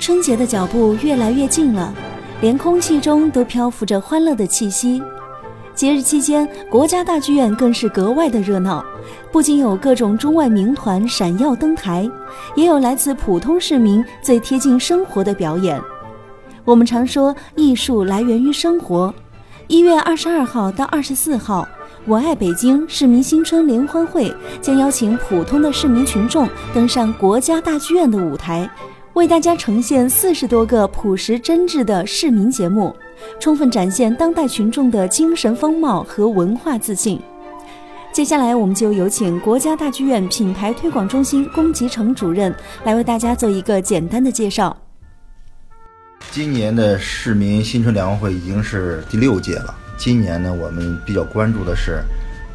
春节的脚步越来越近了，连空气中都漂浮着欢乐的气息。节日期间，国家大剧院更是格外的热闹，不仅有各种中外名团闪耀登台，也有来自普通市民最贴近生活的表演。我们常说，艺术来源于生活。一月二十二号到二十四号，我爱北京市民新春联欢会将邀请普通的市民群众登上国家大剧院的舞台。为大家呈现四十多个朴实真挚的市民节目，充分展现当代群众的精神风貌和文化自信。接下来，我们就有请国家大剧院品牌推广中心龚吉成主任来为大家做一个简单的介绍。今年的市民新春联欢会已经是第六届了。今年呢，我们比较关注的是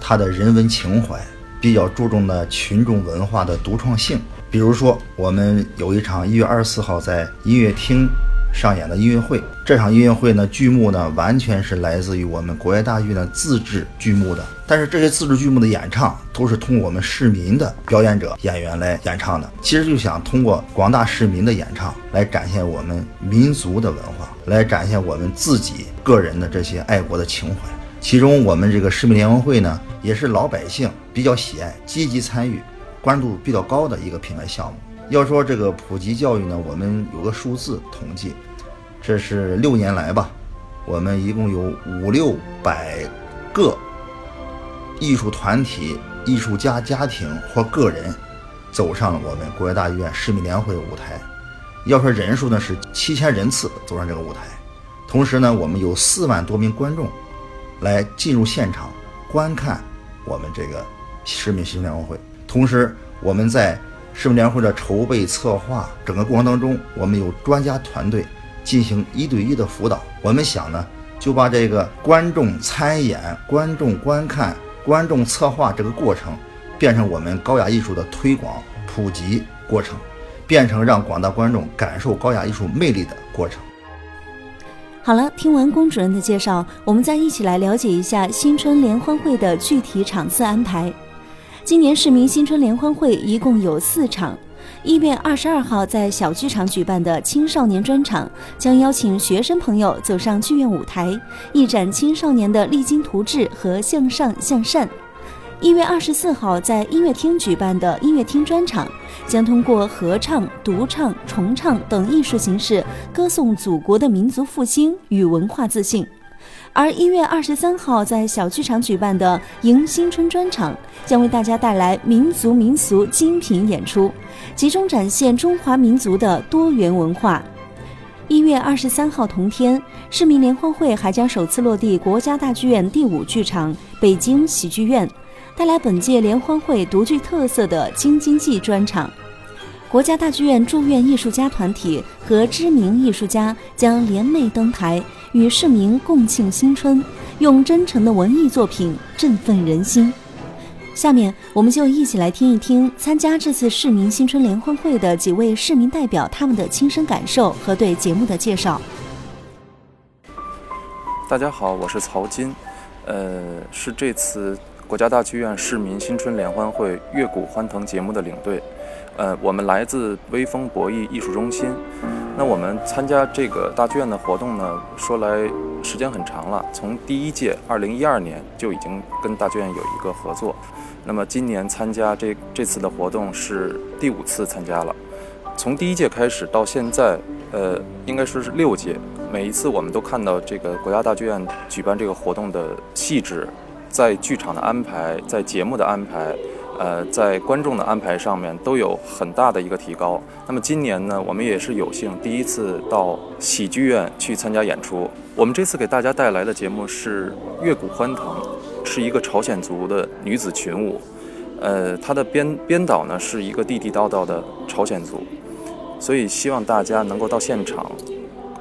它的人文情怀，比较注重的群众文化的独创性。比如说，我们有一场一月二十四号在音乐厅上演的音乐会。这场音乐会呢，剧目呢完全是来自于我们国家大剧院自制剧目的。但是这些自制剧目的演唱都是通过我们市民的表演者、演员来演唱的。其实就想通过广大市民的演唱来展现我们民族的文化，来展现我们自己个人的这些爱国的情怀。其中，我们这个市民联欢会呢，也是老百姓比较喜爱、积极参与。关注度比较高的一个品牌项目。要说这个普及教育呢，我们有个数字统计，这是六年来吧，我们一共有五六百个艺术团体、艺术家家庭或个人走上了我们国家大剧院市民联欢会舞台。要说人数呢，是七千人次走上这个舞台。同时呢，我们有四万多名观众来进入现场观看我们这个市民新春联欢会。同时，我们在市民联欢会的筹备策划整个过程当中，我们有专家团队进行一对一的辅导。我们想呢，就把这个观众参演、观众观看、观众策划这个过程，变成我们高雅艺术的推广普及过程，变成让广大观众感受高雅艺术魅力的过程。好了，听完龚主任的介绍，我们再一起来了解一下新春联欢会的具体场次安排。今年市民新春联欢会一共有四场。一月二十二号在小剧场举办的青少年专场，将邀请学生朋友走上剧院舞台，一展青少年的励精图治和向上向善。一月二十四号在音乐厅举办的音乐厅专场，将通过合唱、独唱、重唱等艺术形式，歌颂祖国的民族复兴与文化自信。而一月二十三号在小剧场举办的迎新春专场，将为大家带来民族民俗精品演出，集中展现中华民族的多元文化。一月二十三号同天，市民联欢会还将首次落地国家大剧院第五剧场北京喜剧院，带来本届联欢会独具特色的《京津冀》专场。国家大剧院驻院艺术家团体和知名艺术家将联袂登台。与市民共庆新春，用真诚的文艺作品振奋人心。下面，我们就一起来听一听参加这次市民新春联欢会的几位市民代表他们的亲身感受和对节目的介绍。大家好，我是曹金，呃，是这次国家大剧院市民新春联欢会乐谷欢腾节目的领队。呃，我们来自微风博艺艺术中心。那我们参加这个大剧院的活动呢，说来时间很长了，从第一届二零一二年就已经跟大剧院有一个合作。那么今年参加这这次的活动是第五次参加了。从第一届开始到现在，呃，应该说是六届。每一次我们都看到这个国家大剧院举办这个活动的细致，在剧场的安排，在节目的安排。呃，在观众的安排上面都有很大的一个提高。那么今年呢，我们也是有幸第一次到喜剧院去参加演出。我们这次给大家带来的节目是《乐谷欢腾》，是一个朝鲜族的女子群舞。呃，它的编编导呢是一个地地道道的朝鲜族，所以希望大家能够到现场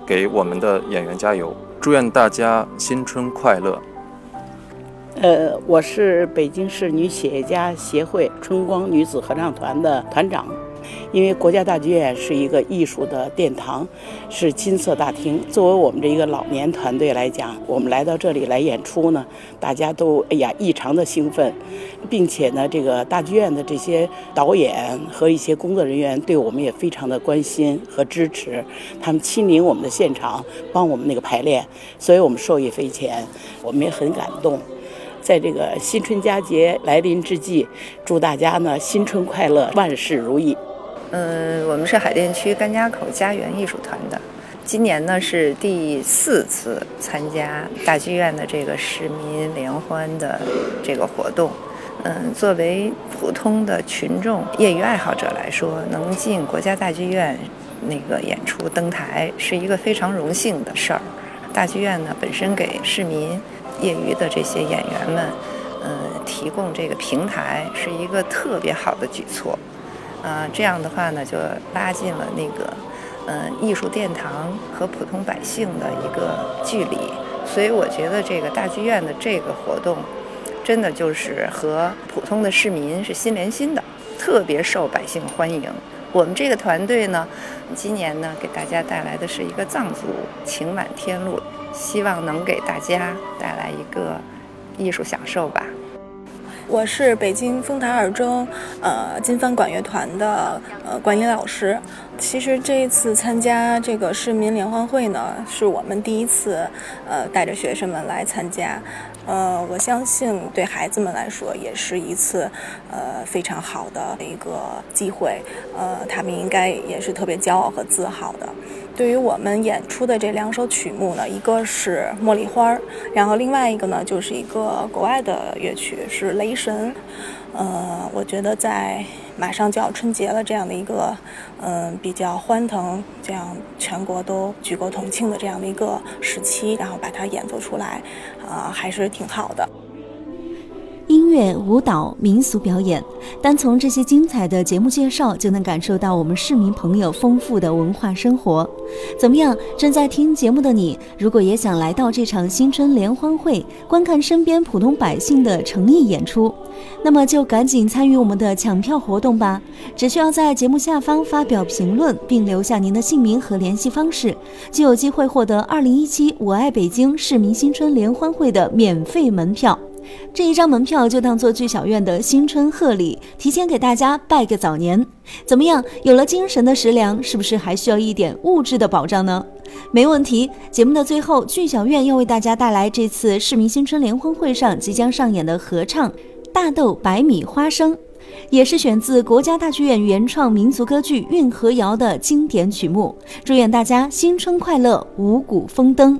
给我们的演员加油。祝愿大家新春快乐！呃，我是北京市女企业家协会春光女子合唱团的团长因为国家大剧院是一个艺术的殿堂，是金色大厅。作为我们这一个老年团队来讲，我们来到这里来演出呢，大家都哎呀异常的兴奋，并且呢，这个大剧院的这些导演和一些工作人员对我们也非常的关心和支持，他们亲临我们的现场帮我们那个排练，所以我们受益匪浅，我们也很感动。在这个新春佳节来临之际，祝大家呢新春快乐，万事如意。嗯，我们是海淀区甘家口家园艺术团的，今年呢是第四次参加大剧院的这个市民联欢的这个活动。嗯，作为普通的群众、业余爱好者来说，能进国家大剧院那个演出登台是一个非常荣幸的事儿。大剧院呢本身给市民、业余的这些演员们，嗯，提供这个平台是一个特别好的举措。啊，这样的话呢，就拉近了那个，嗯，艺术殿堂和普通百姓的一个距离。所以我觉得这个大剧院的这个活动，真的就是和普通的市民是心连心的，特别受百姓欢迎。我们这个团队呢，今年呢给大家带来的是一个藏族情满天路，希望能给大家带来一个艺术享受吧。我是北京丰台二中，呃，金帆管乐团的呃管理老师。其实这一次参加这个市民联欢会呢，是我们第一次，呃，带着学生们来参加。呃，我相信对孩子们来说也是一次，呃，非常好的一个机会。呃，他们应该也是特别骄傲和自豪的。对于我们演出的这两首曲目呢，一个是《茉莉花》，然后另外一个呢就是一个国外的乐曲，是《雷神》。呃，我觉得在马上就要春节了这样的一个，嗯，比较欢腾，这样全国都举国同庆的这样的一个时期，然后把它演奏出来，啊，还是挺好的。乐、舞蹈、民俗表演，单从这些精彩的节目介绍，就能感受到我们市民朋友丰富的文化生活。怎么样？正在听节目的你，如果也想来到这场新春联欢会，观看身边普通百姓的诚意演出，那么就赶紧参与我们的抢票活动吧！只需要在节目下方发表评论，并留下您的姓名和联系方式，就有机会获得2017我爱北京市民新春联欢会的免费门票。这一张门票就当做剧小院的新春贺礼，提前给大家拜个早年。怎么样？有了精神的食粮，是不是还需要一点物质的保障呢？没问题。节目的最后，剧小院要为大家带来这次市民新春联欢会上即将上演的合唱《大豆白米花生》，也是选自国家大剧院原创民族歌剧《运河谣》的经典曲目。祝愿大家新春快乐，五谷丰登。